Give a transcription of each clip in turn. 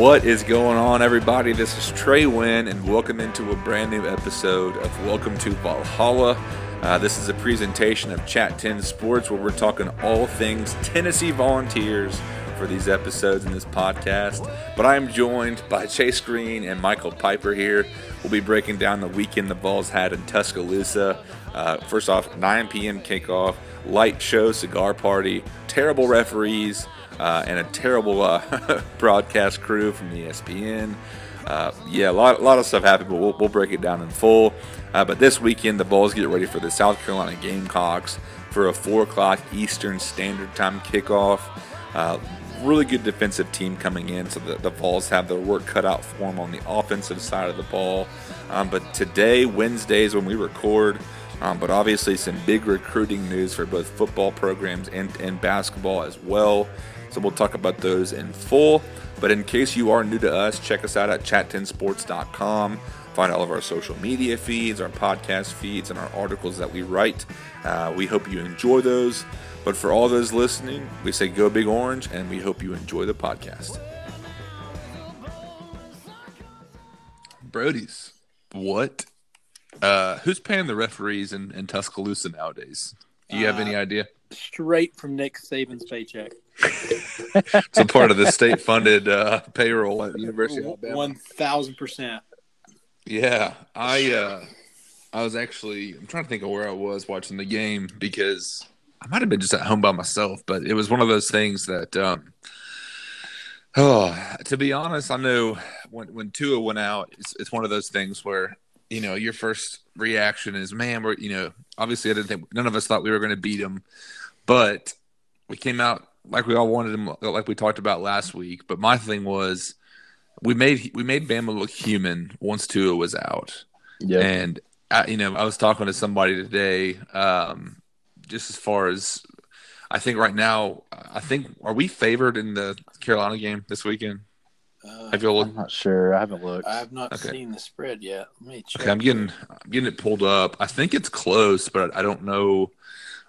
What is going on, everybody? This is Trey Winn, and welcome into a brand new episode of Welcome to Volhalla. Uh, this is a presentation of ChattTenn Sports where we're talking all things Tennessee Volunteers for these episodes in this podcast. But I am joined by Chase Green and Michael Piper here. We'll be breaking down the weekend the Vols had in Tuscaloosa. Uh, first off, 9 p.m. kickoff, light show, cigar party, terrible referees uh, and a terrible uh, broadcast crew from ESPN. Uh, yeah, a lot, a lot of stuff happened, but we'll, we'll break it down in full. Uh, but this weekend, the Vols get ready for the South Carolina Gamecocks for a 4 o'clock Eastern Standard Time kickoff. Uh, really good defensive team coming in, so the, the have their work cut out for them on the offensive side of the ball. Um, but today, Wednesdays, when we record, um, but obviously some big recruiting news for both football programs and, and basketball as well. So we'll talk about those in full. But in case you are new to us, check us out at ChattTennSports.com. Find all of our social media feeds, our podcast feeds, and our articles that we write. Uh, we hope you enjoy those. But for all those listening, we say go big orange, and we hope you enjoy the podcast. Brody's, what? Uh, who's paying the referees in, in Tuscaloosa nowadays? Do you have any Uh, idea? straight from Nick Saban's paycheck. It's a part of the state-funded uh, payroll at the University of Alabama. One thousand percent. Yeah, I uh, I was actually I'm trying to think of where I was watching the game because I might have been just at home by myself, but it was one of those things that um, oh, to be honest, I know when when Tua went out, it's it's one of those things where you know your first reaction is, man, we're you know obviously I didn't think none of us thought we were going to beat him, but we came out like we all wanted him, like we talked about last week. But my thing was we made we made Bama look human once Tua was out. Yeah. And I, you know, I was talking to somebody today, um, just as far as I think right now, I think are we favored in the Carolina game this weekend? Uh, Have you I'm looked? not sure. I haven't looked. I have not Okay. seen the spread yet. Let me check. Okay, I'm getting I'm getting it pulled up. I think it's close, but I don't know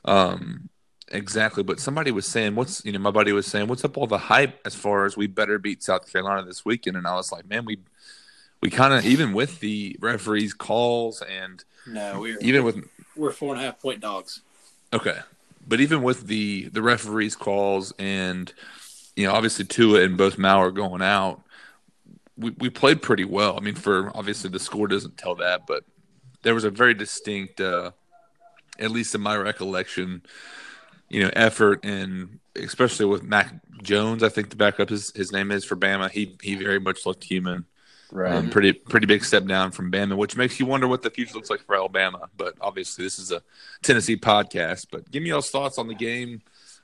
um, exactly. But somebody was saying, "What's you know?" My buddy was saying, "What's up all the hype as far as we better beat South Carolina this weekend?" And I was like, "Man, we we kind of even with the referees calls and No, we're even with we're four and a half point dogs. Okay, but even with the the referees calls and you know obviously Tua and both Mao are going out, we we played pretty well. I mean, for obviously the score doesn't tell that, but there was a very distinct, uh, at least in my recollection, you know, effort and especially with Mac Jones, I think the backup his his name is for Bama. He he very much looked human. right. Um, pretty pretty big step down from Bama, which makes you wonder what the future looks like for Alabama. But obviously, this is a Tennessee podcast. But give me y'all's thoughts on the game.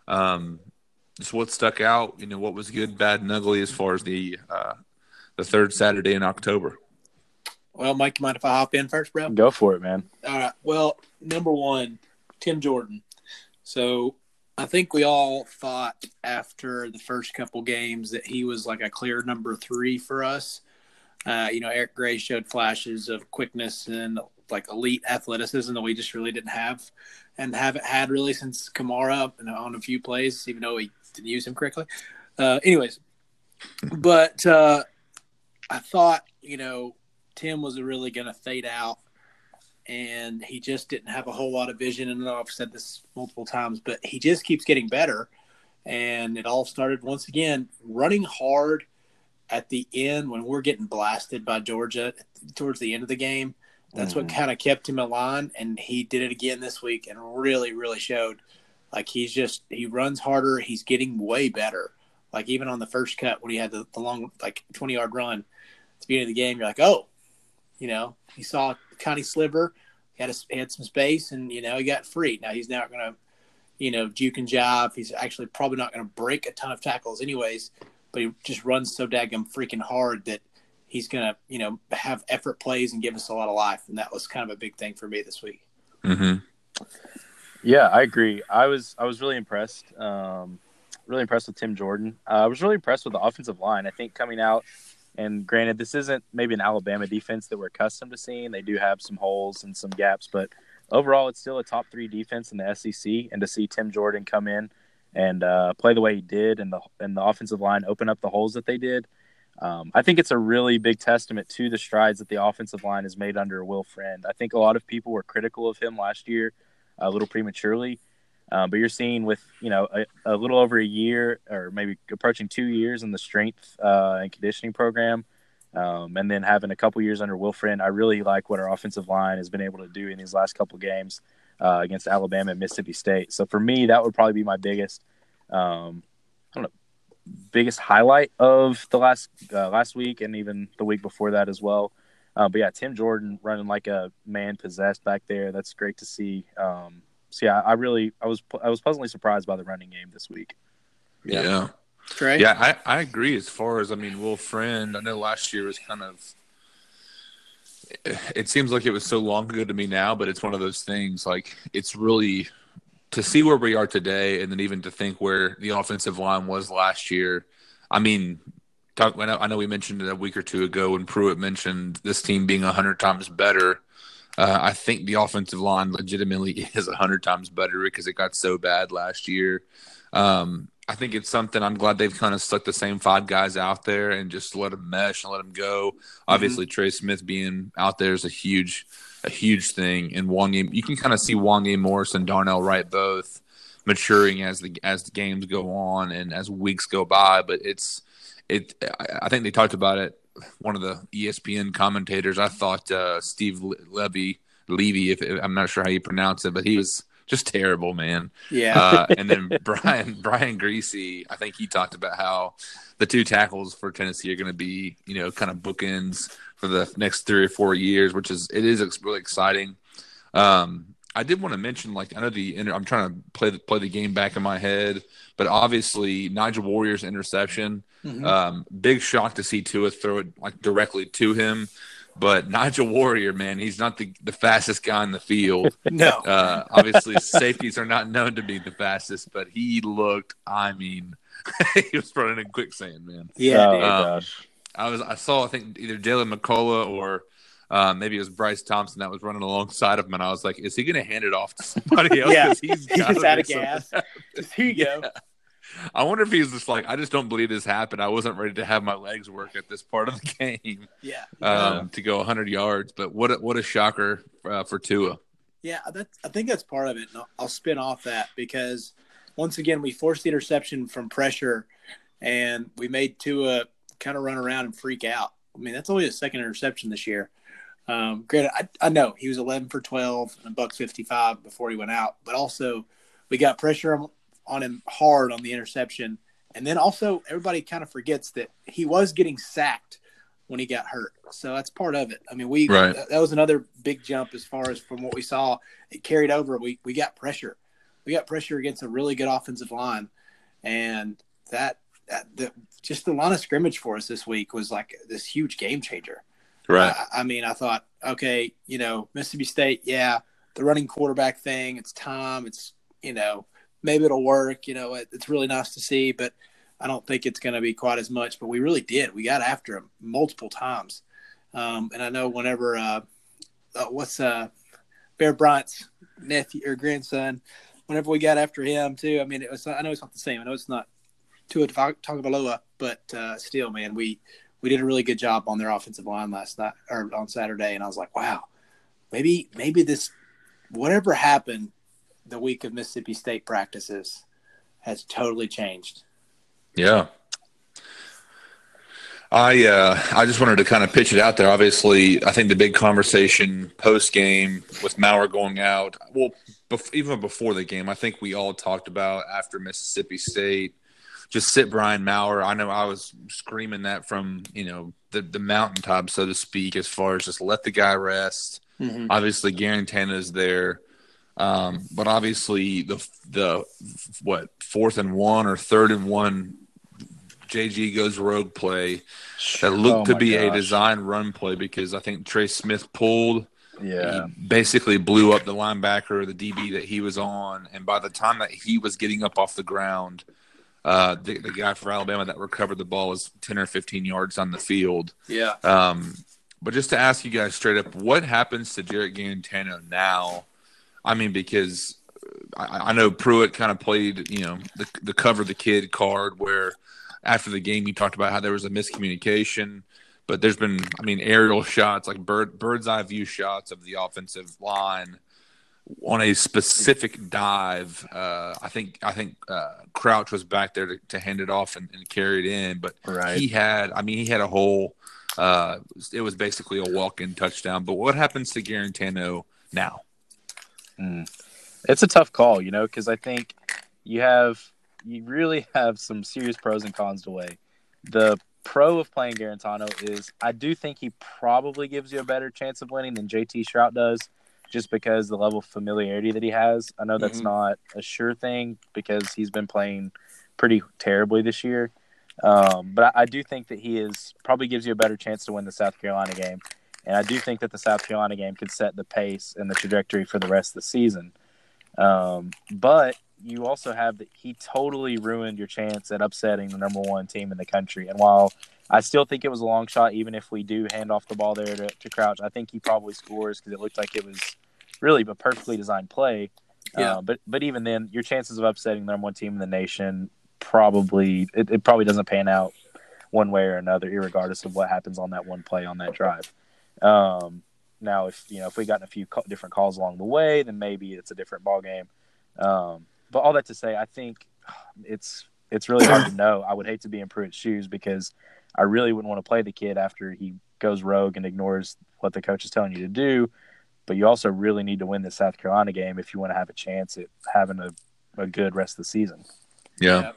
Um, just what stuck out. You know, what was good, bad, and ugly as far as the uh, the third Saturday in October. Well, Mike, you mind if I hop in first, bro? Go for it, man. All right. Well, number one, Tim Jordan. So I think we all thought after the first couple games that he was like a clear number three for us. Uh, you know, Eric Gray showed flashes of quickness and like elite athleticism that we just really didn't have and haven't had really since Kamara on a few plays, even though we didn't use him correctly. Uh, anyways, but uh, I thought, you know, Tim was really going to fade out and he just didn't have a whole lot of vision. And I've said this multiple times, but he just keeps getting better. And it all started once again running hard at the end when we're getting blasted by Georgia towards the end of the game. That's what Mhm. kind of kept him in line. And he did it again this week and really, really showed like he's just, he runs harder. He's getting way better. Like even on the first cut when he had the, the long, like 20 yard run at the beginning of the game, you're like, oh, you know, he saw tiny sliver, he had, a, he had some space, and you know he got free. Now he's not going to, you know, juke and jive. He's actually probably not going to break a ton of tackles, anyways. But he just runs so daggum freaking hard that he's going to, you know, have effort plays and give us a lot of life. And that was kind of a big thing for me this week. Mm-hmm. Yeah, I agree. I was I was really impressed. Um, really impressed with Tim Jordan. Uh, I was really impressed with the offensive line. I think coming out, and granted, this isn't maybe an Alabama defense that we're accustomed to seeing. They do have some holes and some gaps, but overall, it's still a top three defense in the SEC. And to see Tim Jordan come in and uh, play the way he did, and the and the offensive line open up the holes that they did, Um, I think it's a really big testament to the strides that the offensive line has made under Will Friend. I think a lot of people were critical of him last year, a little prematurely, uh, but you're seeing with you know a, a, little over a year or maybe approaching two years in the strength uh, and conditioning program, um, and then having a couple years under Will Friend, I really like what our offensive line has been able to do in these last couple games uh, against Alabama and Mississippi State. So for me, that would probably be my biggest. Um, I don't know biggest highlight of the last uh, last week and even the week before that as well. Uh, but yeah, Tim Jordan running like a man possessed back there. That's great to see. Um, so yeah, I really I was I was pleasantly surprised by the running game this week. Yeah. yeah. Great. Yeah, I, I agree. As far as I mean, Will Friend, I know last year was kind of. It seems like it was so long ago to me now, but it's one of those things. Like it's really to see where we are today, and then even to think where the offensive line was last year. I mean, talk, I know we mentioned it a week or two ago when Pruitt mentioned this team being hundred times better. Uh, I think the offensive line legitimately is hundred times better because it got so bad last year. Um, I think it's something I'm glad they've kind of stuck the same five guys out there and just let them mesh and let them go. Mm-hmm. Obviously, Trey Smith being out there is a huge a huge thing. And Wanya, you can kind of see Wanya Morris and Darnell Wright both maturing as the as the games go on and as weeks go by. But it's it. I think they talked about it. One of the ESPN commentators, I thought uh, Steve Levy Levy, if, I'm not sure how you pronounce it, but he was just terrible, man. Yeah. Uh, and then Brian Brian Griese, I think he talked about how the two tackles for Tennessee are going to be, you know, kind of bookends for the next three or four years, which is it is really exciting. Um, I did want to mention, like I know the I'm trying to play the play the game back in my head, but obviously Nigel Warrior's interception, mm-hmm. um, big shock to see Tua throw it like directly to him. But Nigel Warrior, man, he's not the, the fastest guy in the field. no, uh, obviously safeties are not known to be the fastest, but he looked. I mean, he was running in quicksand, man. Yeah, oh, gosh. I was I saw I think either Jaylen McCollough or uh, maybe it was Bryce Thompson that was running alongside of him, and I was like, "Is he going to hand it off to somebody else? yeah, he's, he's out of gas. Here you go." I wonder if he's just like, I just don't believe this happened. I wasn't ready to have my legs work at this part of the game. Yeah, um, to go 100 yards, but what a, what a shocker uh, for Tua. Yeah, that's I think that's part of it. And I'll, I'll spin off that because once again we forced the interception from pressure, and we made Tua kind of run around and freak out. I mean, that's only his second interception this year. Um, granted, I, I know he was 11 for 12 and a buck 55 before he went out, but also we got pressure on him hard on the interception. And then also everybody kind of forgets that he was getting sacked when he got hurt. So that's part of it. I mean, we right. that was another big jump as far as from what we saw. It carried over. We we got pressure. We got pressure against a really good offensive line, and that the, just the line of scrimmage for us this week was like this huge game changer. Right. I, I, mean, I thought, okay, you know, Mississippi State, yeah, the running quarterback thing, it's time, it's you know, maybe it'll work. You know, it, it's really nice to see, but I don't think it's going to be quite as much. But we really did. We got after him multiple times, um, and I know whenever uh, uh, what's uh, Bear Bryant's nephew or grandson, whenever we got after him too. I mean, it was. I know it's not the same. I know it's not Tua Tagovailoa, but uh, still, man, we we did a really good job on their offensive line last night or on Saturday, and I was like, wow, maybe maybe this whatever happened the week of Mississippi State practices has totally changed. Yeah. I uh, I just wanted to kind of pitch it out there. Obviously, I think the big conversation post game with Maurer going out. Well, bef- even before the game, I think we all talked about after Mississippi State just sit Brian Maurer. I know I was screaming that from you know the the mountaintop, so to speak, as far as just let the guy rest. Mm-hmm. Obviously, Guarantano is there, um, but obviously the the what fourth and one or third and one, JG goes rogue play that looked oh to be gosh. a design run play because I think Trey Smith pulled. Yeah. He basically blew up the linebacker or the DB that he was on. And by the time that he was getting up off the ground, uh, the, the guy for Alabama that recovered the ball was 10 or 15 yards on the field. Yeah. Um, but just to ask you guys straight up, what happens to Jarrett Guarantano now? I mean, because I, I know Pruitt kind of played, you know, the, the cover the kid card where after the game, he talked about how there was a miscommunication. But there's been, I mean, aerial shots, like bird, bird's eye view shots of the offensive line on a specific dive. Uh, I think I think uh, Crouch was back there to, to hand it off and, and, carry it in, but right. he had, I mean, he had a whole. Uh, it was basically a walk-in touchdown. But what happens to Guarantano now? Mm. It's a tough call, you know, because I think you have you really have some serious pros and cons to weigh. The pro of playing Guarantano is I do think he probably gives you a better chance of winning than JT Shrout does, just because the level of familiarity that he has. I know that's mm-hmm. not a sure thing because he's been playing pretty terribly this year. Um, but I, I, do think that he is probably gives you a better chance to win the South Carolina game. And I do think that the South Carolina game could set the pace and the trajectory for the rest of the season. Um, but you also have that he totally ruined your chance at upsetting the number one team in the country. And while I still think it was a long shot, even if we do hand off the ball there to, to Crouch, I think he probably scores because it looked like it was really a perfectly designed play. Yeah. Uh, but but even then, your chances of upsetting the number one team in the nation probably it, it probably doesn't pan out one way or another, regardless of what happens on that one play on that drive. Um, now, if you know if we gotten a few different calls along the way, then maybe it's a different ball game. Um, but all that to say, I think it's it's really hard to know. I would hate to be in Pruitt's shoes because I really wouldn't want to play the kid after he goes rogue and ignores what the coach is telling you to do. But you also really need to win the South Carolina game if you want to have a chance at having a, a good rest of the season. Yeah.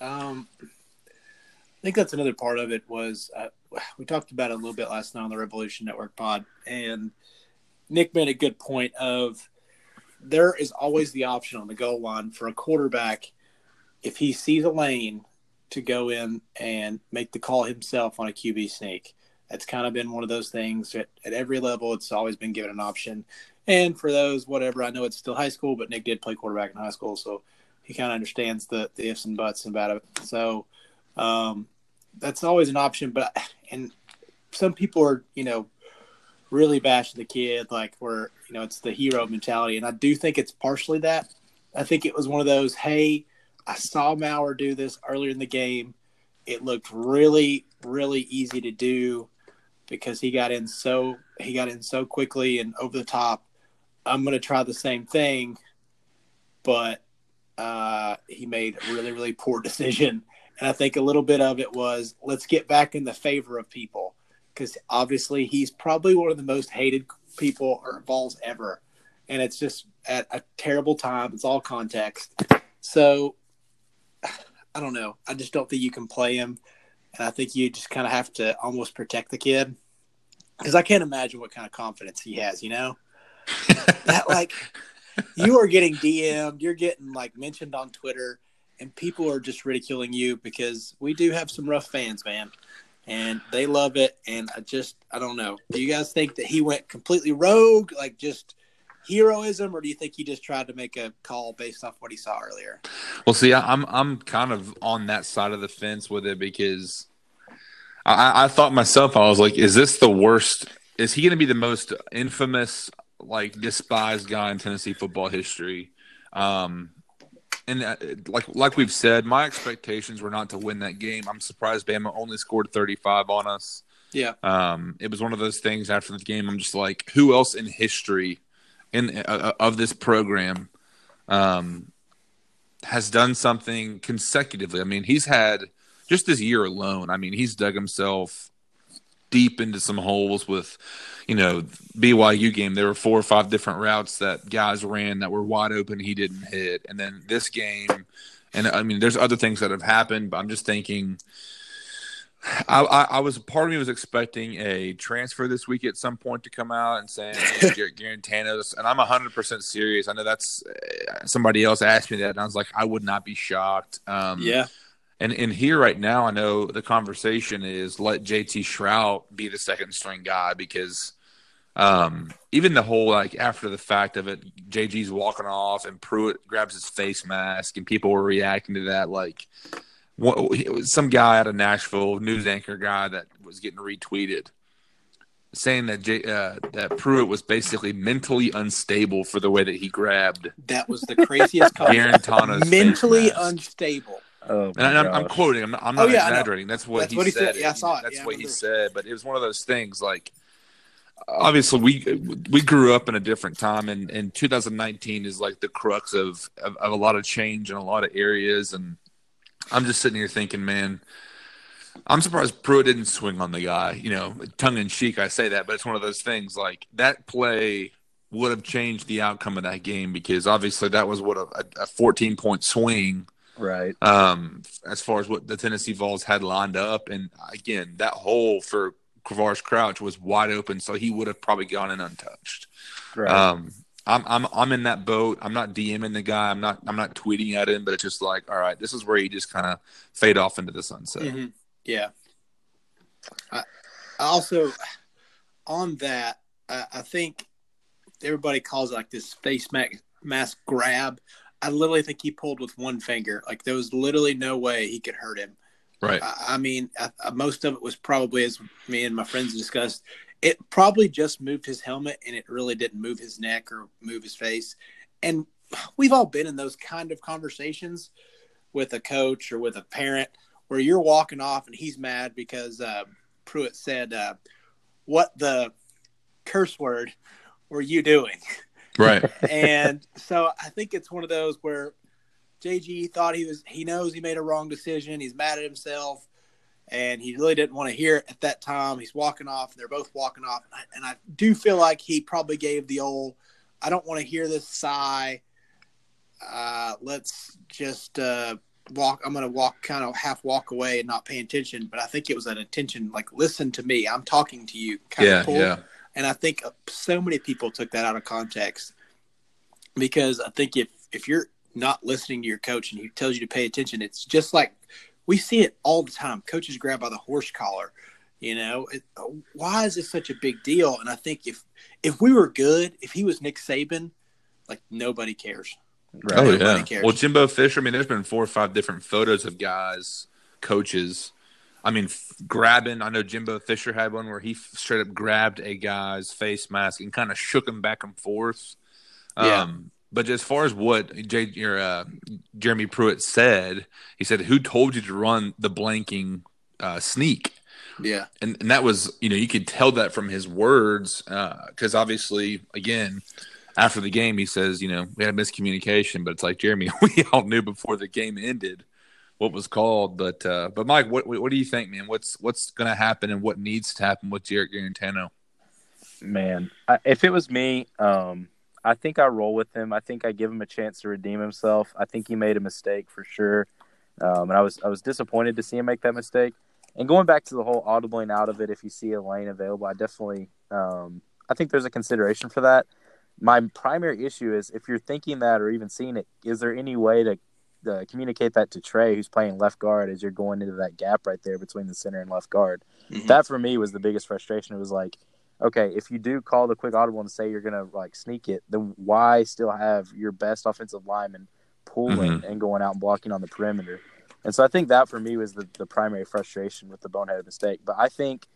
yeah. Um, I think that's another part of it was uh, we talked about it a little bit last night on the Revolution Network pod, and Nick made a good point of there is always the option on the goal line for a quarterback if he sees a lane to go in and make the call himself on a QB sneak. That's kind of been one of those things at, at every level. It's always been given an option. And for those, whatever, I know it's still high school, but Nick did play quarterback in high school, so he kind of understands the, the ifs and buts about it. So um, that's always an option. But and some people are, you know, really bashing the kid, like where you know it's the hero mentality, and I do think it's partially that. I think it was one of those, hey, I saw Maurer do this earlier in the game. It looked really, really easy to do because he got in so he got in so quickly and over the top. I'm going to try the same thing, but uh, he made a really, really poor decision. And I think a little bit of it was let's get back in the favor of people because obviously he's probably one of the most hated people or balls ever. And it's just at a terrible time. It's all context. So I don't know. I just don't think you can play him. And I think you just kind of have to almost protect the kid because I can't imagine what kind of confidence he has, you know? that, like, you are getting DM'd, you're getting, like, mentioned on Twitter, and people are just ridiculing you because we do have some rough fans, man and they love it. And I just, I don't know. Do you guys think that he went completely rogue, like just heroism, or do you think he just tried to make a call based off what he saw earlier? Well, see, I'm I'm kind of on that side of the fence with it because I, I thought myself, I was like, is this the worst? Is he going to be the most infamous, like despised guy in Tennessee football history? Um, and uh, like like we've said, my expectations were not to win that game. I'm surprised Bama only scored 35 on us. Yeah. Um, it was one of those things after the game. I'm just like, who else in history, in uh, uh, of this program, um, has done something consecutively? I mean, he's had just this year alone. I mean, he's dug himself deep into some holes with, you know, BYU game. There were four or five different routes that guys ran that were wide open. He didn't hit, and then this game, and I mean, there's other things that have happened. But I'm just thinking. I, I, I, was part of me was expecting a transfer this week at some point to come out and saying Guarantano, and I'm 100 percent serious. I know that's somebody else asked me that, and I was like, I would not be shocked. Um, yeah, and in here right now, I know the conversation is let JT Shrout be the second string guy because um, even the whole like after the fact of it, JG's walking off and Pruitt grabs his face mask and people were reacting to that like what, some guy out of Nashville, news anchor guy that was getting retweeted saying that J, uh, that Pruitt was basically mentally unstable for the way that he grabbed. That was the craziest comment. Mentally unstable. Oh, and I'm, I'm, quoting. I'm, I'm oh, not oh, yeah, exaggerating. That's what That's he what he said. said. Yeah, I saw it. That's Yeah, what he said. But it was one of those things like obviously we we grew up in a different time and, and 2019 is like the crux of, of, of a lot of change in a lot of areas and i'm just sitting here thinking man i'm surprised pruitt didn't swing on the guy you know tongue in cheek i say that but it's one of those things like that play would have changed the outcome of that game because obviously that was what a, a 14 point swing right. um, as far as what the Tennessee Vols had lined up. And again, that hole for Quavaris Crouch was wide open, so he would have probably gone in untouched. Right. Um, I'm I'm I'm in that boat. I'm not DMing the guy. I'm not I'm not tweeting at him, but it's just like, all right, this is where you just kind of fade off into the sunset. Mhm. Yeah. I, I also, on that, I, I think everybody calls it like this face mask, mask grab. I literally think he pulled with one finger. Like there was literally no way he could hurt him. Right. I, I mean, I, I, most of it was probably as me and my friends discussed. It probably just moved his helmet, and it really didn't move his neck or move his face. And we've all been in those kind of conversations with a coach or with a parent where you're walking off and he's mad because uh, Pruitt said, uh, "What the curse word were you doing?" Right. and so I think it's one of those where JG thought he was he knows he made a wrong decision. He's mad at himself, and he really didn't want to hear it at that time. He's walking off. They're both walking off, and I, and I do feel like he probably gave the old "I don't want to hear this" sigh. Uh, let's just uh, walk. I'm going to walk, kind of half walk away and not pay attention. But I think it was an attention, like listen to me. I'm talking to you. Kind yeah. of pull. Yeah. And I think so many people took that out of context because I think if if you're not listening to your coach and he tells you to pay attention, it's just like we see it all the time. Coaches grab by the horse collar. You know, it, why is this such a big deal? And I think if if we were good, if he was Nick Saban, like nobody cares. Right. Oh Nobody yeah. cares. Well, Jimbo Fisher. I mean, there's been four or five different photos of guys, coaches. I mean, f- grabbing. I know Jimbo Fisher had one where he f- straight up grabbed a guy's face mask and kind of shook him back and forth. Yeah. Um, but as far as what J, your, uh, Jeremy Pruitt said, he said, "Who told you to run the blanking uh, sneak?" Yeah. and, and that was you know you could tell that from his words because obviously again after the game he says you know we had a miscommunication but it's like jeremy we all knew before the game ended what was called but uh but mike what what do you think man what's what's going to happen and what needs to happen with Jarrett Guarantano? Man, I, if it was me, um, I think I roll with him. I think I give him a chance to redeem himself. I think he made a mistake for sure, um, and I was I was disappointed to see him make that mistake. And going back to the whole audibling out of it, if you see a lane available, I definitely um, I think there's a consideration for that. My primary issue is if you're thinking that or even seeing it, is there any way to uh, communicate that to Trey, who's playing left guard, as you're going into that gap right there between the center and left guard? Mhm. That for me was the biggest frustration. It was like, okay, if you do call the quick audible and say you're gonna like sneak it, then why still have your best offensive lineman pulling and going out and blocking on the perimeter? And so I think that for me was the, the primary frustration with the boneheaded mistake. But I think,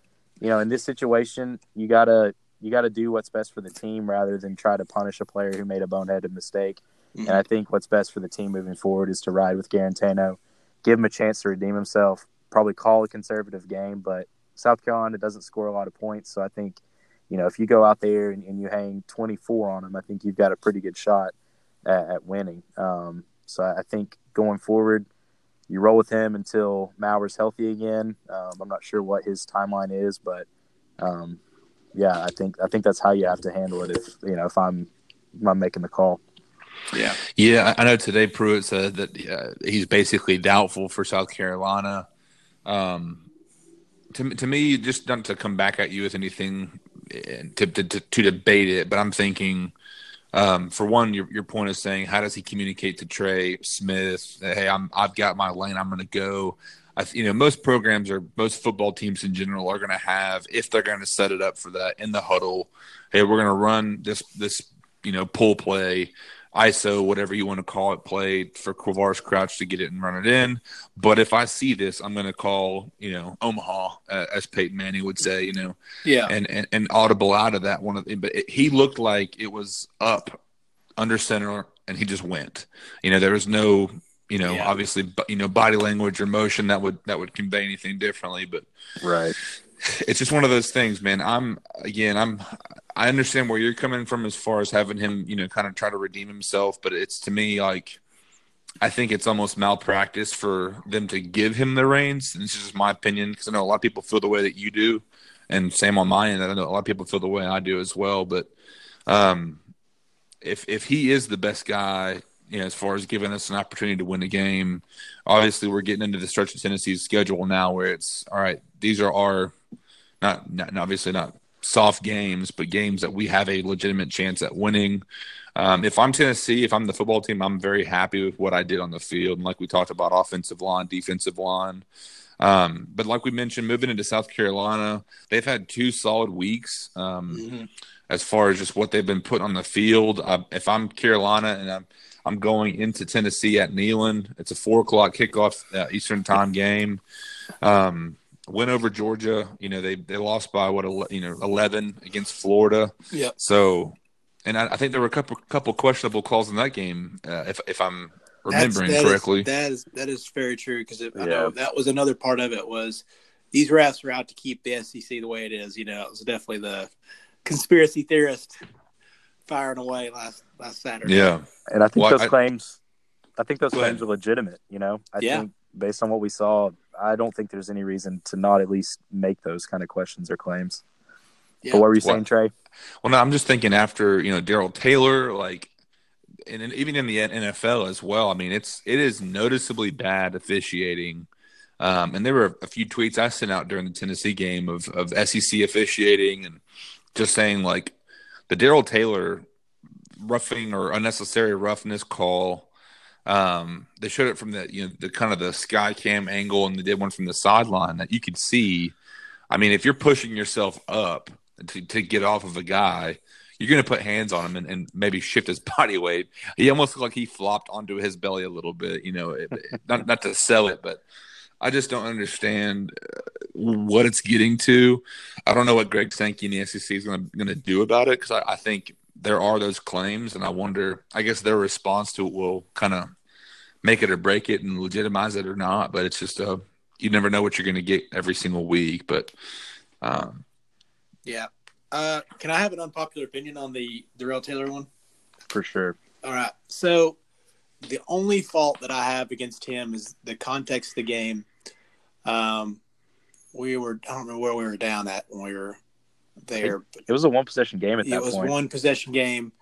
you know, in this situation, you gotta you gotta do what's best for the team rather than try to punish a player who made a boneheaded mistake. Mhm. And I think what's best for the team moving forward is to ride with Guarantano, give him a chance to redeem himself, probably call a conservative game, but South Carolina doesn't score a lot of points. So I think, you know, if you go out there and, and you hang 24 on them, I think you've got a pretty good shot at, at winning. Um, so I think going forward, you roll with him until Maurer's healthy again. Um, I'm not sure what his timeline is, but um, yeah, I think I think that's how you have to handle it. If you know, if I'm if I'm making the call. Yeah. Yeah, I know today Pruitt said that uh, he's basically doubtful for South Carolina. Um, to to me, just not to come back at you with anything to to, to, to debate it, but I'm thinking. Um, for one, your, your point is saying how does he communicate to Trey Smith? Hey, I'm I've got my lane. I'm going to go. I, you know, most programs or most football teams in general are going to have if they're going to set it up for that in the huddle. Hey, we're going to run this this you know pull play, ISO, whatever you want to call it, play for Quavaris Crouch to get it and run it in. But if I see this, I'm going to call you know Omaha, uh, as Peyton Manning would say. You know, Yeah. and, and, and audible out of that one of the, but it, he looked like it was up under center and he just went you know there was no you know, Yeah. obviously, you know, body language or motion that would that would convey anything differently. But Right. It's just one of those things, man. I'm again, I'm I understand where you're coming from as far as having him, you know, kind of try to redeem himself, but it's to me like I think it's almost malpractice for them to give him the reins. And this is just my opinion because I know a lot of people feel the way that you do, and same on my end. I know a lot of people feel the way I do as well. But um, if if he is the best guy, you know, as far as giving us an opportunity to win a game, obviously we're getting into the stretch of Tennessee's schedule now, where it's all right. These are our not, not obviously not soft games, but games that we have a legitimate chance at winning. Um, if I'm Tennessee, if I'm the football team, I'm very happy with what I did on the field. And like we talked about, offensive line, defensive line. Um, but like we mentioned, moving into South Carolina, they've had two solid weeks um, Mhm. as far as just what they've been put on the field. Uh, if I'm Carolina and I'm I'm going into Tennessee at Neyland, it's a four o'clock kickoff uh, Eastern time game. Um, win over Georgia, you know they they lost by what ele- you know eleven against Florida. Yeah. So, and I, I think there were a couple couple questionable calls in that game, uh, if if I'm remembering That's- that is- correctly. that is that is very true because I Yeah. know that was another part of it was these refs were out to keep the SEC the way it is. You know, it was definitely the conspiracy theorist firing away last last Saturday. yeah, And I think Well, those I- claims, I think those claims are legitimate. You know, I Yeah. think based on what we saw, I don't think there's any reason to not at least make those kind of questions or claims. Yeah. But what were you Well, saying, Trey? Well, no, I'm just thinking after you know Darrell Taylor, like, and then even in the NFL as well. I mean, it's it is noticeably bad officiating. Um, and there were a few tweets I sent out during the Tennessee game of of SEC officiating and just saying like the Darrell Taylor roughing or unnecessary roughness call. Um, they showed it from the you know the kind of the sky cam angle, and they did one from the sideline that you could see. I mean, if you're pushing yourself up to, to get off of a guy, you're going to put hands on him and, and maybe shift his body weight. He almost looked like he flopped onto his belly a little bit, you know, it, not, not to sell it, but I just don't understand uh, what it's getting to. I don't know what Greg Sankey and the SEC is going to, do about it because I, I think there are those claims, and I wonder, I guess their response to it will kind of make it or break it and legitimize it or not. But it's just, a you never know what you're going to get every single week. But, um, Yeah. Uh, can I have an unpopular opinion on the Darrell Taylor one? For sure. All right. So the only fault that I have against him is the context of the game. Um, we were I don't remember where we were down at when we were there. But It was a one possession game at that point. it was point. one possession game,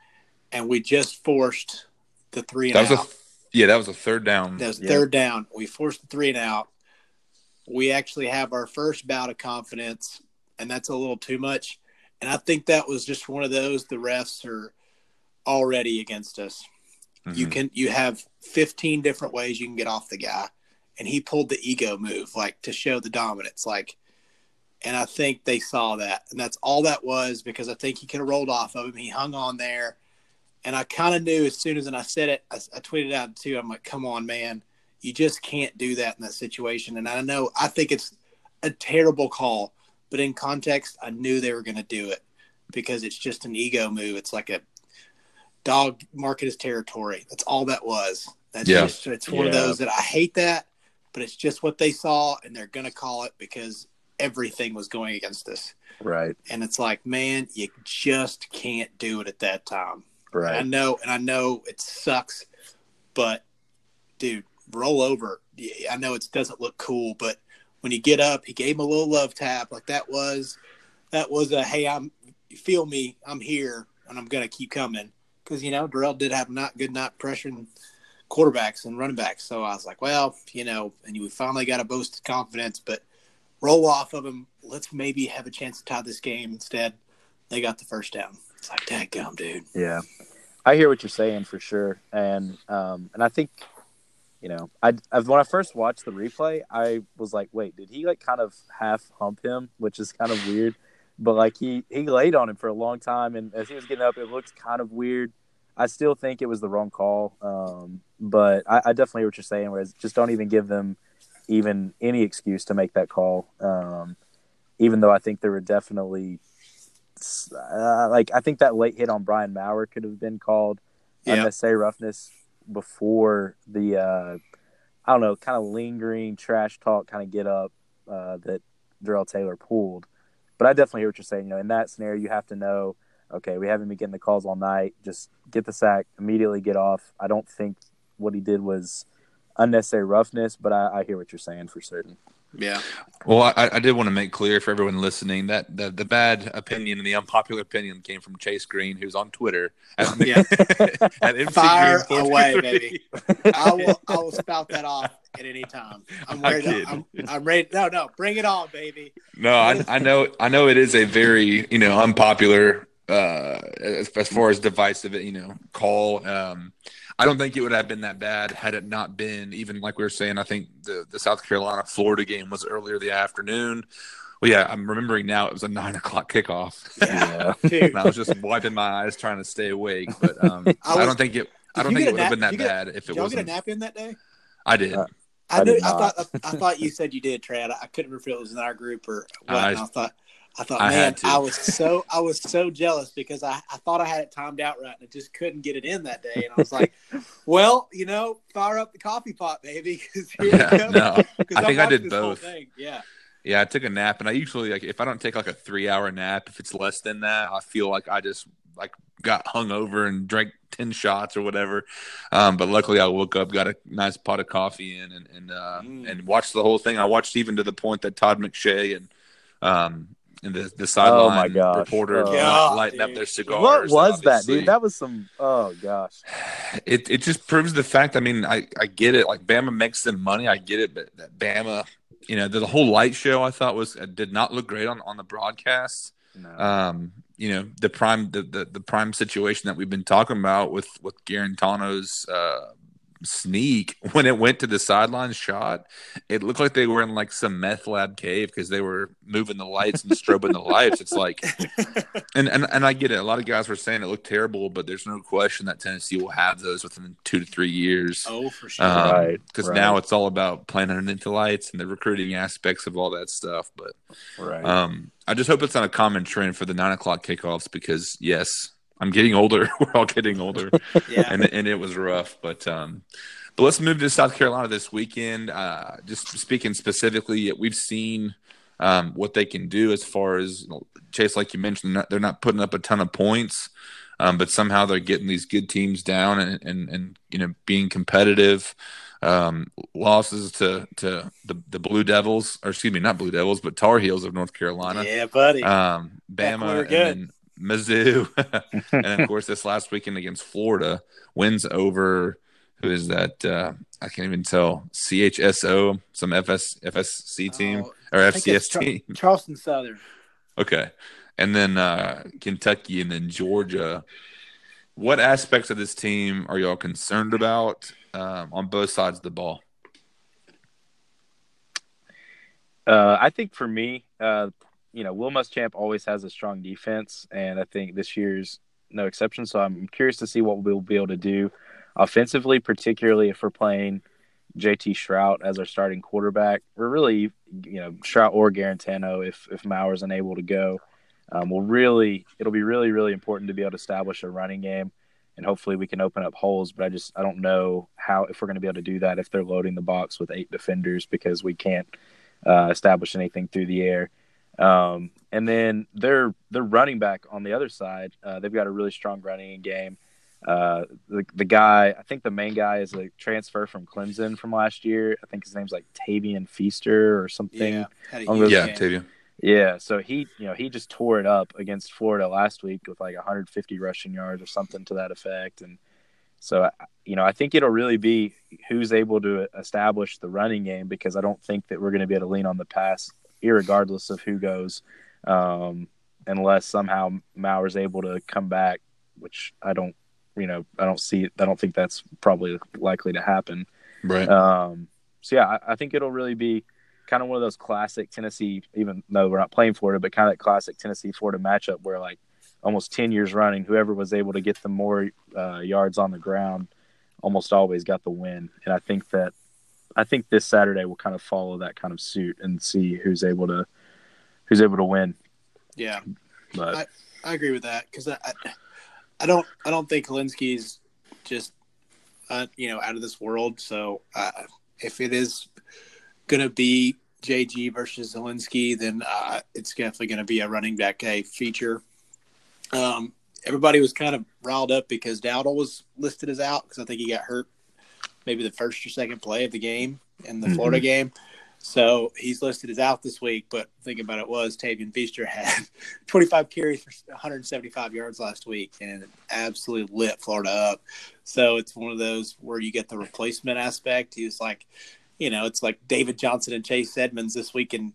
and we just forced the three and that was out. a, yeah, that was a third down. that was Yeah. third down. We forced the three and out. We actually have our first bout of confidence, and that's a little too much. And I think that was just one of those. The refs are already against us. You Mhm. can you have 15 different ways you can get off the guy, and he pulled the ego move like to show the dominance. Like, and I think they saw that, and that's all that was because I think he could have rolled off of him. He hung on there, and I kind of knew as soon as and I said it, I, I tweeted out too. I'm like, come on, man, you just can't do that in that situation. And I know I think it's a terrible call, but in context, I knew they were going to do it because it's just an ego move. It's like a dog market his territory. That's all that was. That's Yeah. just it's one of those that I hate that, but it's just what they saw and they're gonna call it because everything was going against us. Right. And it's like, man, you just can't do it at that time. And I know and I know it sucks, but dude, roll over. I know it doesn't look cool, but when you get up, he gave him a little love tap. Like that was that was a hey, I'm feel me, I'm here and I'm gonna keep coming. Because you know, Darrell did have not good not pressuring quarterbacks and running backs. So I was like, well, you know, and we finally got a boost of confidence, but roll off of him. Let's maybe have a chance to tie this game. Instead, they got the first down. It's like, dang gum, dude. Yeah. I hear what you're saying for sure, and um, and I think, you know, I I've, when I first watched the replay, I was like, wait, did he like kind of half hump him, which is kind of weird, but like he he laid on him for a long time, and as he was getting up, it looked kind of weird. I still think it was the wrong call, um, but I, I definitely hear what you're saying. Whereas just don't even give them even any excuse to make that call. Um, even though I think there were definitely uh, like I think that late hit on Brian Maurer could have been called Yeah. unnecessary roughness before the uh, I don't know, kind of lingering trash talk, kind of get up uh, that Darrell Taylor pulled. But I definitely hear what you're saying. You know, in that scenario, you have to know, okay, we haven't been getting the calls all night. Just get the sack, immediately get off. I don't think what he did was unnecessary roughness, but I, I hear what you're saying for certain. Yeah. Well, I, I did want to make clear for everyone listening that the, the bad opinion and the unpopular opinion came from Chase Green, who's on Twitter. At, Yeah. at MC Fire Green away, 423. baby. I will I will spout that off at any time. I'm I ready. To, kid. I'm, I'm ready. No, no, bring it on, baby. No, I, I know, I know it is a very, you know, unpopular uh, as, as far as divisive, you know, call. Um, I don't think it would have been that bad had it not been even like we were saying. I think the the South Carolina Florida game was earlier the afternoon. Well, yeah, I'm remembering now. It was a nine o'clock kickoff. Yeah. And I was just wiping my eyes trying to stay awake. But um, I I, don't think it. I don't think it a would have been that did you get- bad if did it y'all get a nap in that day? I did. Uh, I, I knew, I thought not. I, thought you said you did, Trey. I, I couldn't remember if it was in our group or what. I- and I thought I thought, I man. I was so I was so jealous because I, I thought I had it timed out right and I just couldn't get it in that day. And I was like, well, you know, fire up the coffee pot, baby. Yeah, no, I think I did both. Yeah. Yeah, I took a nap, and I usually like if I don't take like a three hour nap, if it's less than that, I feel like I just like got hung over and drank ten shots or whatever. Um, but luckily, I woke up, got a nice pot of coffee in, and and uh, Mm. and watched the whole thing. I watched even to the point that Todd McShay and um and the the sideline Oh my gosh. reporter Oh. God, lighting up their cigars. What was that, dude? That was some. Oh gosh. it it just proves the fact. I mean, I I get it. Like Bama makes them money. I get it, but that Bama, you know, the, the whole light show I thought was uh, did not look great on on the broadcast. No. Um, you know, the prime the, the the prime situation that we've been talking about with with Guarantano's uh sneak when it went to the sideline shot it looked like they were in like some meth lab cave because they were moving the lights and strobing the lights it's like and, and and I get it. A lot of guys were saying it looked terrible, but there's no question that Tennessee will have those within two to three years. Oh, for sure. Um, Right, Because right. now it's all about playing underneath the lights and the recruiting aspects of all that stuff. But right. um, I just hope it's not a common trend for the nine o'clock kickoffs because yes, I'm getting older. We're all getting older, yeah. and and it was rough. But um, but let's move to South Carolina this weekend. Uh, just speaking specifically, we've seen um, what they can do as far as Chase, like you mentioned, not- they're not putting up a ton of points, um, but somehow they're getting these good teams down and and, and you know being competitive. Um, losses to to the, the Blue Devils, or excuse me, not Blue Devils, but Tar Heels of North Carolina. Yeah, buddy. Um, Bama and then Mizzou, and of course this last weekend against Florida wins over who is that? Uh, I can't even tell. CHSO, some FS FSC team Oh, or I think it's FCS Char- team. Charleston Southern. Okay, and then uh, Kentucky and then Georgia. What aspects of this team are y'all concerned about um, on both sides of the ball? Uh, I think for me, uh, you know, Will Muschamp always has a strong defense, and I think this year's no exception. So I'm curious to see what we'll be able to do offensively, particularly if we're playing JT Shrout as our starting quarterback. We're really, you know, Shrout or Guarantano if if Maurer's unable to go. Um, will really, it'll be really, really important to be able to establish a running game, and hopefully we can open up holes. But I just, I don't know how if we're going to be able to do that if they're loading the box with eight defenders because we can't uh, establish anything through the air. Um, and then their their running back on the other side, uh, they've got a really strong running game. Uh, the the guy, I think the main guy is a transfer from Clemson from last year. I think his name's like Tavian Feaster or something. Yeah. Had a On huge the- Yeah, game. Tavia. Yeah, so he, you know, he just tore it up against Florida last week with like 150 rushing yards or something to that effect, and so you know, I think it'll really be who's able to establish the running game because I don't think that we're going to be able to lean on the pass, irregardless of who goes, um, unless somehow Maurer's able to come back, which I don't, you know, I don't see, I don't think that's probably likely to happen. Right. Um, so yeah, I, I think it'll really be kind of one of those classic Tennessee, even though we're not playing Florida, but kind of that classic Tennessee Florida matchup where like almost ten years running, whoever was able to get the more uh, yards on the ground almost always got the win. And I think that I think this Saturday will kind of follow that kind of suit and see who's able to who's able to win. Yeah. But I agree with that because I, I, I don't, I don't think Hilinski's just, uh, you know, out of this world. So, uh, if it is going to be JG versus Hilinski, then uh, it's definitely going to be a running back a feature. Um, everybody was kind of riled up because Dowdle was listed as out because I think he got hurt maybe the first or second play of the game in the mm-hmm. Florida game. So he's listed as out this week, but thinking about it was Tavien Feaster had 25 carries for 175 yards last week and absolutely lit Florida up. So it's one of those where you get the replacement aspect. He was like, you know, it's like David Johnson and Chase Edmonds this week in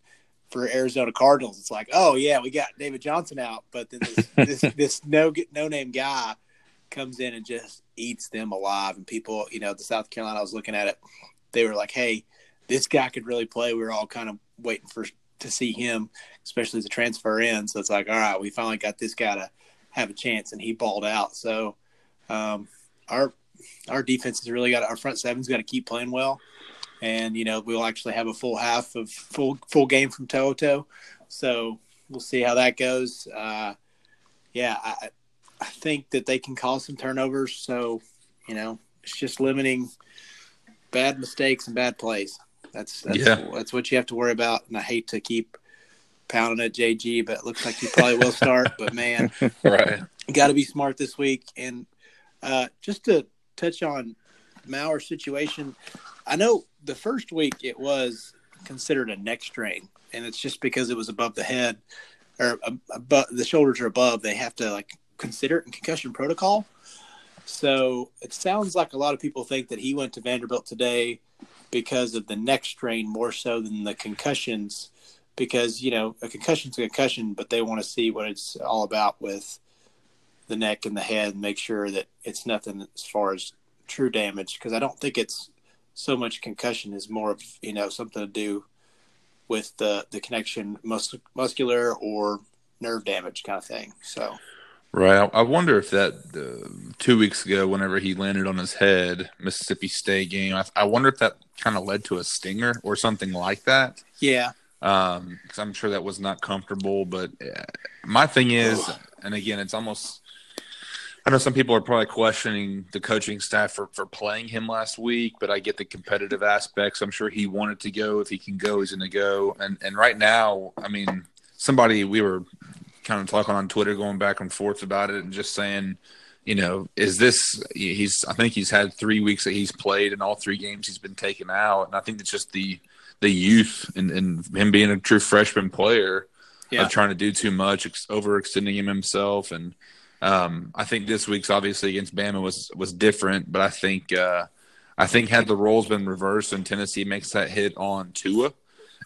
for Arizona Cardinals. It's like, oh yeah, we got David Johnson out, but then this this, this no no name guy comes in and just eats them alive. And people, you know, the South Carolina, I was looking at it, they were like, hey this guy could really play. We were all kind of waiting for to see him, especially as a transfer in. So it's like, all right, we finally got this guy to have a chance, and he balled out. So um, our our defense has really got our front seven's got to keep playing well, and you know we'll actually have a full half of full full game from Toto. So we'll see how that goes. Uh, yeah, I, I think that they can cause some turnovers. So you know it's just limiting bad mistakes and bad plays. That's that's yeah. that's what you have to worry about. And I hate to keep pounding at JG, but it looks like he probably will start. But man, right, got to be smart this week. And uh, just to touch on Maurer's situation, I know the first week it was considered a neck strain, and it's just because it was above the head or above the shoulders are above. They have to like consider it in concussion protocol. So it sounds like a lot of people think that he went to Vanderbilt today because of the neck strain more so than the concussions because you know a concussion's a concussion but they want to see what it's all about with the neck and the head and make sure that it's nothing as far as true damage because i don't think it's so much concussion is more of you know something to do with the the connection mus- muscular or nerve damage kind of thing so Right. I wonder if that uh, two weeks ago, whenever he landed on his head, Mississippi State game, I, I wonder if that kind of led to a stinger or something like that. Yeah. Um, because I'm sure that was not comfortable. But uh, my thing is, Ugh. and again, it's almost. I know some people are probably questioning the coaching staff for, for playing him last week, but I get the competitive aspects. I'm sure he wanted to go. If he can go, he's going to go. And and right now, I mean, somebody we were kind of talking on Twitter, going back and forth about it, and just saying, you know, is this? He's I think he's had three weeks that he's played, and all three games he's been taken out, and I think it's just the the youth and, and him being a true freshman player yeah. of trying to do too much, overextending him himself, and um, I think this week's obviously against Bama was was different, but I think uh, I think had the roles been reversed and Tennessee makes that hit on Tua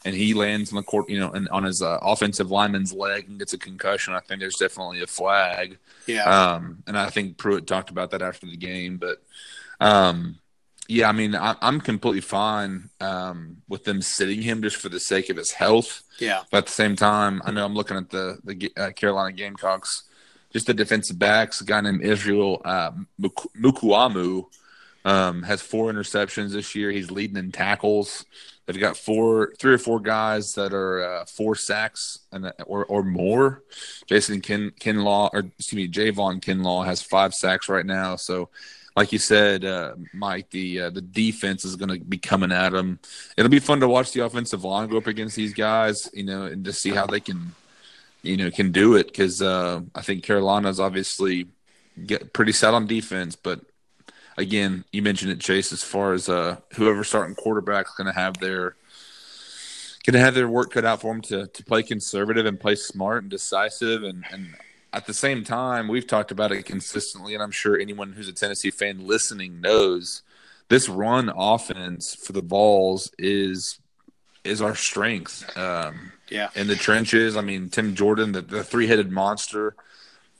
and he lands on the court, you know, and on his uh, offensive lineman's leg and gets a concussion, I think there's definitely a flag. Yeah. Um, and I think Pruitt talked about that after the game, but um, yeah, I mean, I, am completely fine um, with them sitting him just for the sake of his health. Yeah. But at the same time, I know I'm looking at the the uh, Carolina Gamecocks, just the defensive backs. A guy named Israel uh, Mukuamu um, has four interceptions this year. He's leading in tackles. They've got four, three or four guys that are uh, four sacks and or or more. Jason Kin Kinlaw, or excuse me, Javon Kinlaw has five sacks right now. So, like you said, uh, Mike, the uh, the defense is going to be coming at them. It'll be fun to watch the offensive line go up against these guys, you know, and just see how they can, you know, can do it. Because uh, I think Carolina's obviously get pretty set on defense, but again, you mentioned it, Chase. As far as uh, whoever starting quarterback is going to have their going to have their work cut out for them to to play conservative and play smart and decisive, and and at the same time, we've talked about it consistently, and I'm sure anyone who's a Tennessee fan listening knows this run offense for the Vols is is our strength. Um, yeah, in the trenches. I mean, Tim Jordan, the, the three headed monster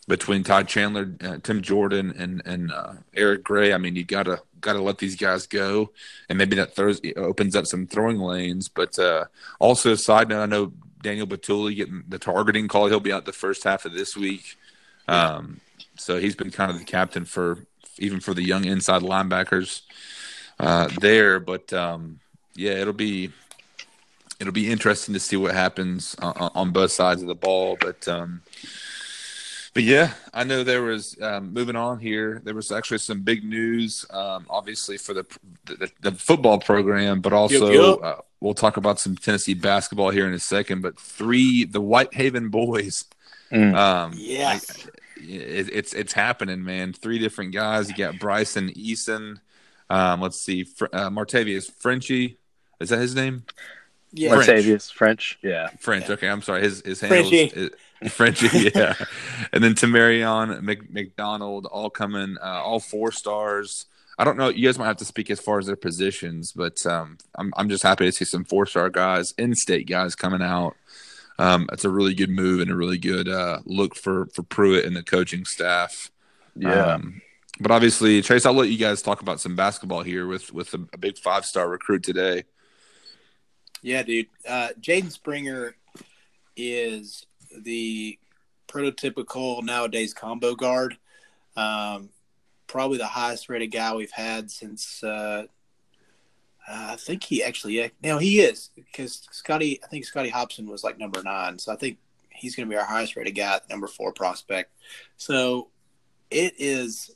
between Todd Chandler, uh, Tim Jordan, and and uh, Eric Gray. I mean, you gotta gotta let these guys go, and maybe that throws opens up some throwing lanes. But uh, also, side note, I know Daniel Bituli getting the targeting call. He'll be out the first half of this week, um, so he's been kind of the captain for even for the young inside linebackers uh, there. But um, yeah, it'll be it'll be interesting to see what happens on, on both sides of the ball. But um, but yeah, I know there was um, moving on here. There was actually some big news, um, obviously for the, the, the football program, but also Yep, yep. Uh, we'll talk about some Tennessee basketball here in a second. But three, the Whitehaven boys. Mm. Um, Yes. like, it, it's it's happening, man. Three different guys. You got Bryson Eason. Um, let's see, Fr- uh, Martavius Frenchie. Is that his name? Yeah. French. Martavius French. Yeah. French. Yeah. Okay, I'm sorry. His his handle Frenchie. is, is Frenchie. Yeah, and then Tamarion Mc, McDonald, all coming, uh, all four stars. I don't know. You guys might have to speak as far as their positions, but um, I'm I'm just happy to see some four star guys, in state guys coming out. Um, it's a really good move and a really good uh, look for for Pruitt and the coaching staff. Yeah. Um, but obviously, Trace, I'll let you guys talk about some basketball here with with a, a big five star recruit today. Yeah, dude. Uh, Jaden Springer is the prototypical nowadays combo guard. Um, probably the highest rated guy we've had since. Uh, uh, I think he actually, yeah, no, he is because Scotty. I think Scotty Hopson was like number nine, so I think he's going to be our highest rated guy, number four prospect. So it is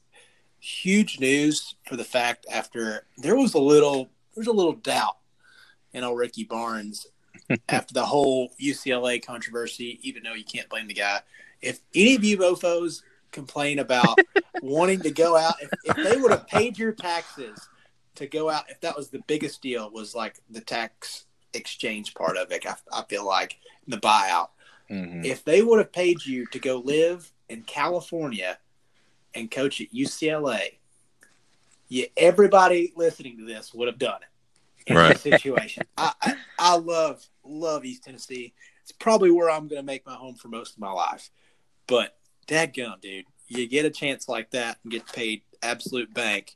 huge news for the fact after there was a little there was a little doubt in old Ricky Barnes after the whole UCLA controversy, even though you can't blame the guy. If any of you mofos complain about wanting to go out, if, if they would have paid your taxes to go out, if that was the biggest deal, was like the tax exchange part of it, I, I feel like the buyout. Mhm. If they would have paid you to go live in California and coach at UCLA, you, everybody listening to this would have done it in Right. situation. I, I, I love love East Tennessee. It's probably where I'm going to make my home for most of my life. But dadgum, dude, you get a chance like that and get paid absolute bank,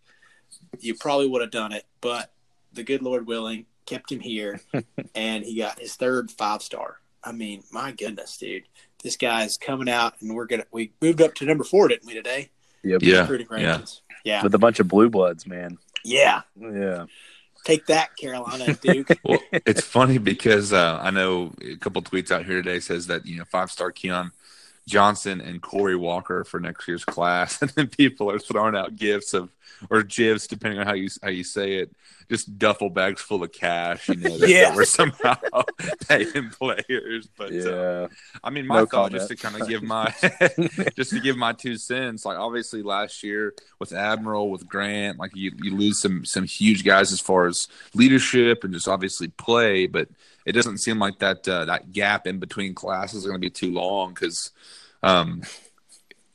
you probably would have done it. But the good Lord willing kept him here, and he got his third five star. I mean, my goodness, dude, this guy's coming out, and we're gonna we moved up to number four, didn't we today? Yep. Yeah, yeah. Yeah, With a bunch of blue bloods, man. yeah. Yeah. Take that, Carolina Duke. Well, it's funny because uh, I know a couple tweets out here today says that you know five star Keon Johnson and Corey Walker for next year's class, and then people are throwing out gifts of or gifs depending on how you how you say it, just duffel bags full of cash. You know, that, Yeah. that we're somehow paying players. But uh, Yeah. I mean, my No thought comment. just to kind of give my just to give my two cents. Like obviously last year with Admiral, with Grant, like you, you lose some some huge guys as far as leadership and just obviously play, but it doesn't seem like that uh, that gap in between classes is going to be too long because. Um,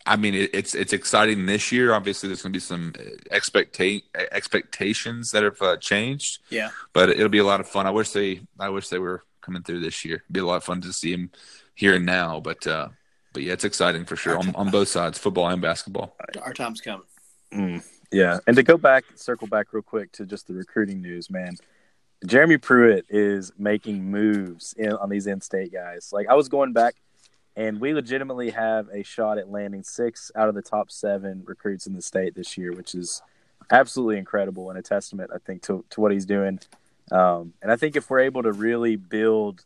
I mean, it, it's it's exciting this year. Obviously, there's going to be some expecta- expectations that have uh, changed Yeah. but it'll be a lot of fun. I wish they, I wish they were coming through this year. It'd be a lot of fun to see them here and now. But, uh, but yeah, it's exciting for sure on, on both sides, football and basketball. Our time's coming. Mm, yeah, and to go back, circle back real quick to just the recruiting news, man. Jeremy Pruitt is making moves in, on these in-state guys. Like I was going back, and we legitimately have a shot at landing six out of the top seven recruits in the state this year, which is absolutely incredible and a testament, I think, to to what he's doing. Um, and I think if we're able to really build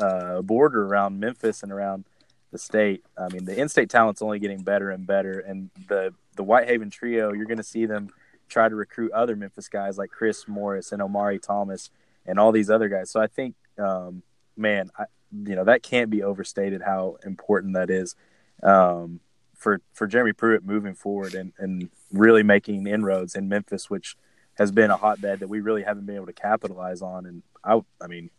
uh, a border around Memphis and around the state. I mean, the in-state talent's only getting better and better, and the the Whitehaven trio, you're going to see them try to recruit other Memphis guys like Chris Morris and Omari Thomas and all these other guys. So I think, um, man, I, you know that can't be overstated how important that is um, for for Jeremy Pruitt moving forward and and really making inroads in Memphis, which has been a hotbed that we really haven't been able to capitalize on. And I, I mean,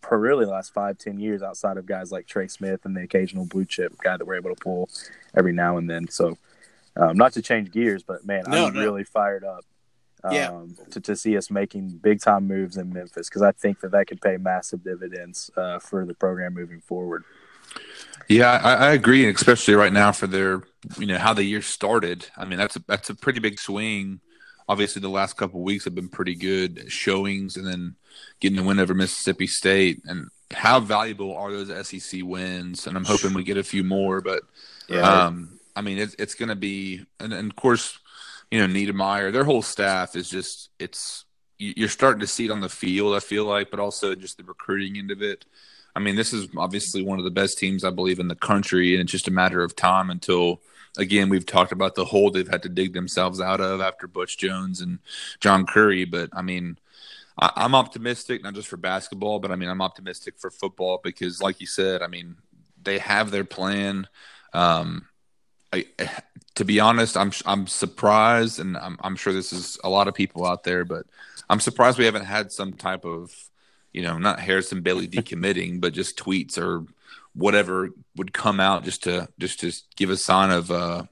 for really the last five, ten years, outside of guys like Trey Smith and the occasional blue chip guy that we're able to pull every now and then. So, um, not to change gears, but man, No, I'm no. really fired up. Um, Yeah. to, to see us making big time moves in Memphis because I think that that could pay massive dividends uh, for the program moving forward. Yeah, I, I agree, and especially right now for their, you know, how the year started. I mean, that's a that's a pretty big swing. Obviously, the last couple of weeks have been pretty good showings, and then getting a win over Mississippi State. And how valuable are those SEC wins? And I'm hoping we get a few more. But um, I mean, it's it's going to be, and, and of course, you know, Niedermeyer, their whole staff is just it's you- you're starting to see it on the field. I feel like, but also just the recruiting end of it. I mean, this is obviously one of the best teams I believe in the country, and it's just a matter of time until again, we've talked about the hole they've had to dig themselves out of after Butch Jones and John Currie. But I mean, I, am optimistic, not just for basketball, but I mean, I'm optimistic for football because, like you said, I mean, they have their plan. Um, I, to be honest, I'm I'm surprised, and I'm I'm sure this is a lot of people out there, but I'm surprised we haven't had some type of, you know, not Harrison Bailey decommitting, but just tweets or whatever would come out just to just to give a sign of uh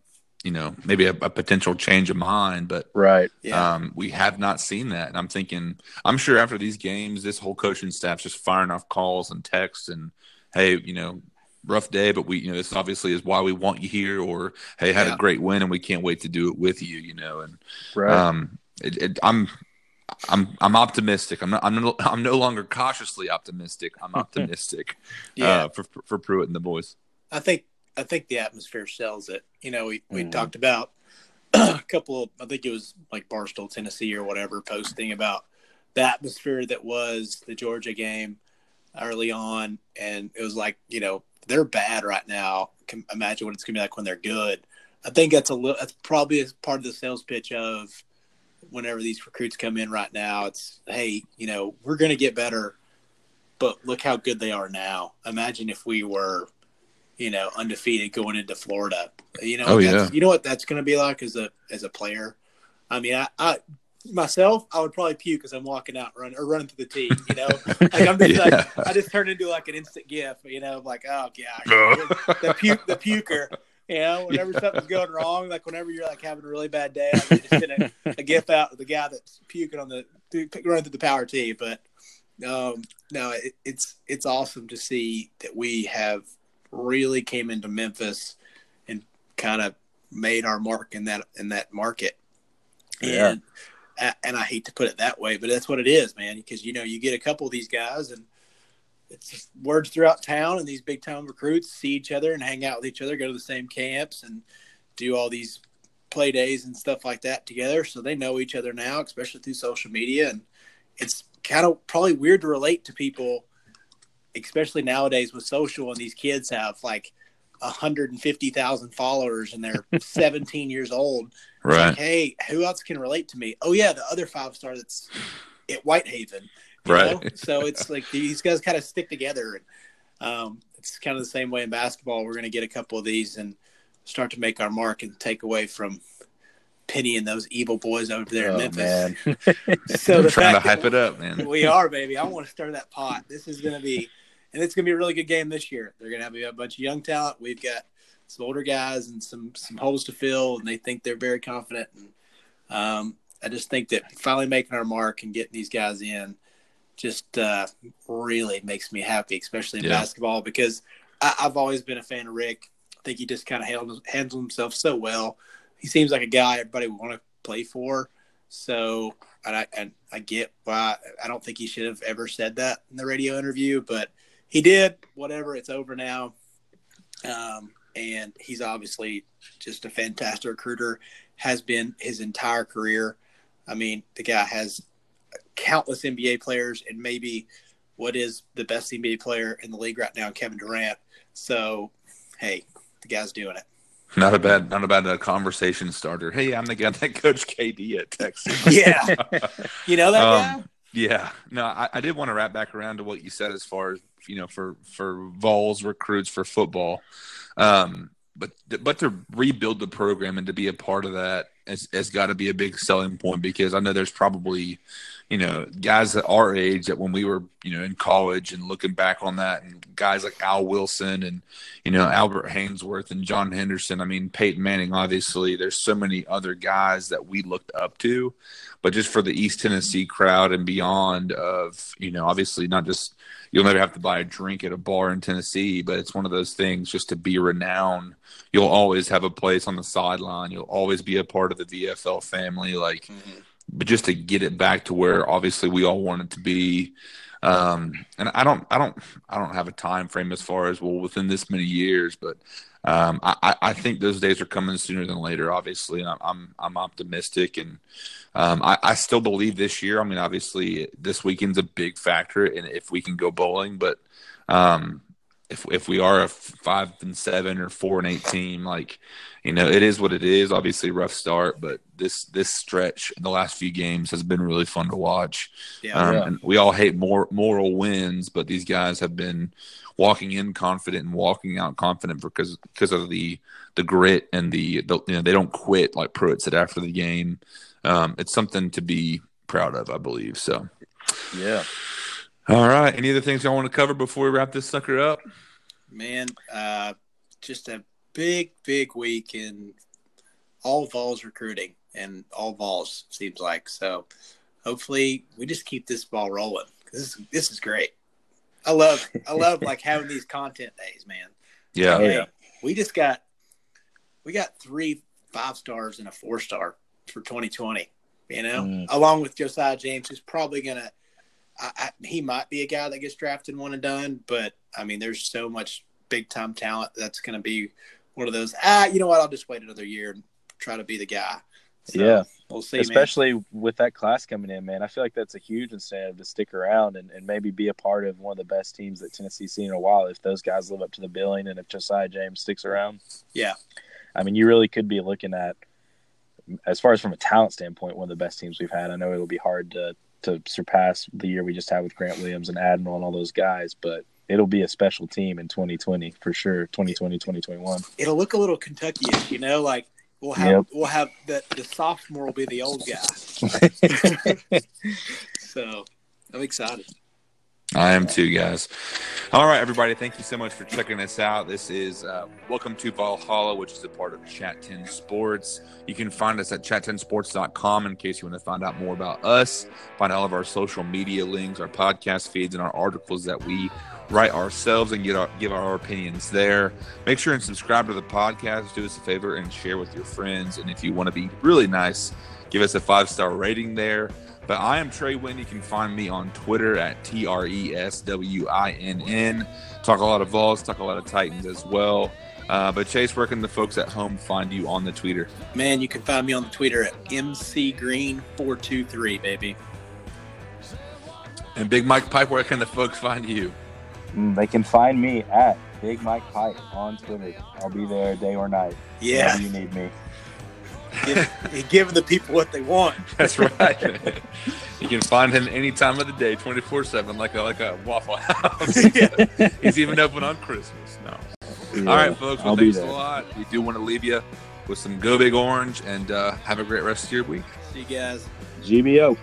you know maybe a, a potential change of mind but right yeah. um we have not seen that and i'm thinking i'm sure after these games this whole coaching staff's just firing off calls and texts and hey you know rough day but we you know this obviously is why we want you here or hey had yeah. a great win and we can't wait to do it with you you know and right. um it, it, i'm I'm I'm optimistic. I'm not. I'm no, I'm no longer cautiously optimistic. I'm optimistic. yeah. Uh, for for Pruitt and the boys. I think I think the atmosphere sells it. You know, we we mm. talked about a couple of. I think it was like Barstool, Tennessee, or whatever, posting about the atmosphere that was the Georgia game early on, and it was like you know they're bad right now. Can imagine what it's gonna be like when they're good. I think that's a little. That's probably a part of the sales pitch of whenever these recruits come in right now, it's hey, you know, we're going to get better, but look how good they are now. Imagine if we were, you know, undefeated going into Florida. You know, oh, yeah. you know what that's going to be like as a as a player. I mean, I, I myself, I would probably puke as I'm walking out, run or running through the tee. You know, like I'm just yeah. like I just turn into like an instant gif. You know, like oh gosh, the puke, the puker. You know, whenever something's going wrong, like whenever you're like having a really bad day, like you just get a, a gif out of the guy that's puking on the running through the power tee. But um, no, it, it's it's awesome to see that we have really came into Memphis and kind of made our mark in that in that market. Yeah. And and I hate to put it that way, but that's what it is, man. Because you know you get a couple of these guys and it's just words throughout town, and these big town recruits see each other and hang out with each other, go to the same camps, and do all these play days and stuff like that together. So they know each other now, especially through social media, and it's kind of probably weird to relate to people, especially nowadays with social. And these kids have like 150,000 followers and they're 17 years old. Right. Like, hey, who else can relate to me? Oh yeah, the other five star that's at Whitehaven right. Know? So it's like these guys kind of stick together. And um, it's kind of the same way in basketball. We're going to get a couple of these and start to make our mark and take away from Penny and those evil boys over there oh, in Memphis. Man. so the trying to hype it up, man. We are, baby. I want to stir that pot. This is going to be, and it's going to be a really good game this year. They're going to have a bunch of young talent. We've got some older guys and some some holes to fill, and they think they're very confident. And um, I just think that finally making our mark and getting these guys in just uh, really makes me happy, especially in yeah. basketball, because I, have always been a fan of Rick. I think he just kind of handles, handles himself so well. He seems like a guy everybody would want to play for. So, and I and I get why I don't think he should have ever said that in the radio interview, but he did. Whatever, it's over now. Um, and he's obviously just a fantastic recruiter. Has been his entire career. I mean, the guy has countless NBA players and maybe what is the best NBA player in the league right now, Kevin Durant. So, hey, the guy's doing it. Not a bad, not a bad uh, conversation starter. Hey, I'm the guy that coach KD at Texas. yeah, you know that um, guy. Yeah, no, I, I, did want to wrap back around to what you said as far as you know for for Vols recruits for football, um, but but to rebuild the program and to be a part of that has, has got to be a big selling point because I know there's probably you know, guys at our age that when we were, you know, in college and looking back on that and guys like Al Wilson and, you know, Albert Haynesworth and John Henderson. I mean, Peyton Manning, obviously, there's so many other guys that we looked up to. But just for the East Tennessee crowd and beyond of, you know, obviously not just you'll never have to buy a drink at a bar in Tennessee, but it's one of those things just to be renowned. You'll always have a place on the sideline. You'll always be a part of the VFL family. Like, mm-hmm but just to get it back to where obviously we all want it to be. Um, and I don't, I don't, I don't have a time frame as far as well within this many years, but um, I, I think those days are coming sooner than later. Obviously, I'm, I'm, I'm optimistic, and um, I, I still believe this year. I mean, obviously, this weekend's a big factor, and if we can go bowling, but Um, if if we are a five and seven or four and eight team, like you know, it is what it is. Obviously, rough start, but this this stretch in the last few games has been really fun to watch. Yeah, Um, yeah. And we all hate more moral wins, but these guys have been walking in confident and walking out confident because because of the the grit and the, the you know they don't quit like Pruitt said after the game. Um, it's something to be proud of, I believe. So, Yeah. all right. Any other things y'all want to cover before we wrap this sucker up? man, uh, just a big, big week in all Vols recruiting and all Vols seems like. So hopefully we just keep this ball rolling. This is this is great. I love I love like having these content days, man. Yeah. Oh, Hey, yeah. we just got we got three five stars and a four star for 2020. You know, Mm. along with Josiah James, who's probably gonna. I, I, he might be a guy that gets drafted one and done, but I mean, there's so much big time talent that's going to be one of those. Ah, you know what? I'll just wait another year and try to be the guy. So, Yeah. We'll see. man. Especially with that class coming in, man. I feel like that's a huge incentive to stick around and, and maybe be a part of one of the best teams that Tennessee's seen in a while if those guys live up to the billing and if Josiah James sticks around. Yeah. I mean, you really could be looking at, as far as from a talent standpoint, one of the best teams we've had. I know it'll be hard to, to surpass the year we just had with Grant Williams and Admiral and all those guys, but it'll be a special team in 2020 for sure. 2020, 2021. It'll look a little Kentucky-ish, you know, like we'll have Yep. we'll have the the sophomore will be the old guy. so I'm excited. I am too, guys. All right, everybody. Thank you so much for checking us out. This is uh, Welcome to Volhalla, which is a part of ChattTenn Sports. You can find us at ChattTennSports.com in case you want to find out more about us, find all of our social media links, our podcast feeds, and our articles that we write ourselves and get our, give our opinions there. Make sure and subscribe to the podcast. Do us a favor and share with your friends. And if you want to be really nice, give us a five star rating there. But I am Trey Winn. You can find me on Twitter at T R E S W I N N. Talk a lot of Vols, talk a lot of Titans as well. Uh, but Chase, where can the folks at home find you on the Twitter? Man, you can find me on the Twitter at mcgreen423, baby. And Big Mike Pipe, where can the folks find you? Mm, They can find me at Big Mike Pipe on Twitter. I'll be there day or night. Yeah, you need me. give, giving the people what they want. That's right. you can find him any time of the day, twenty four seven, like a like a Waffle House. He's even open on Christmas. No. Yeah, All right, folks. Well, I'll be thanks a lot. We do want to leave you with some Go Big Orange, and uh, have a great rest of your week. See you guys. GBO.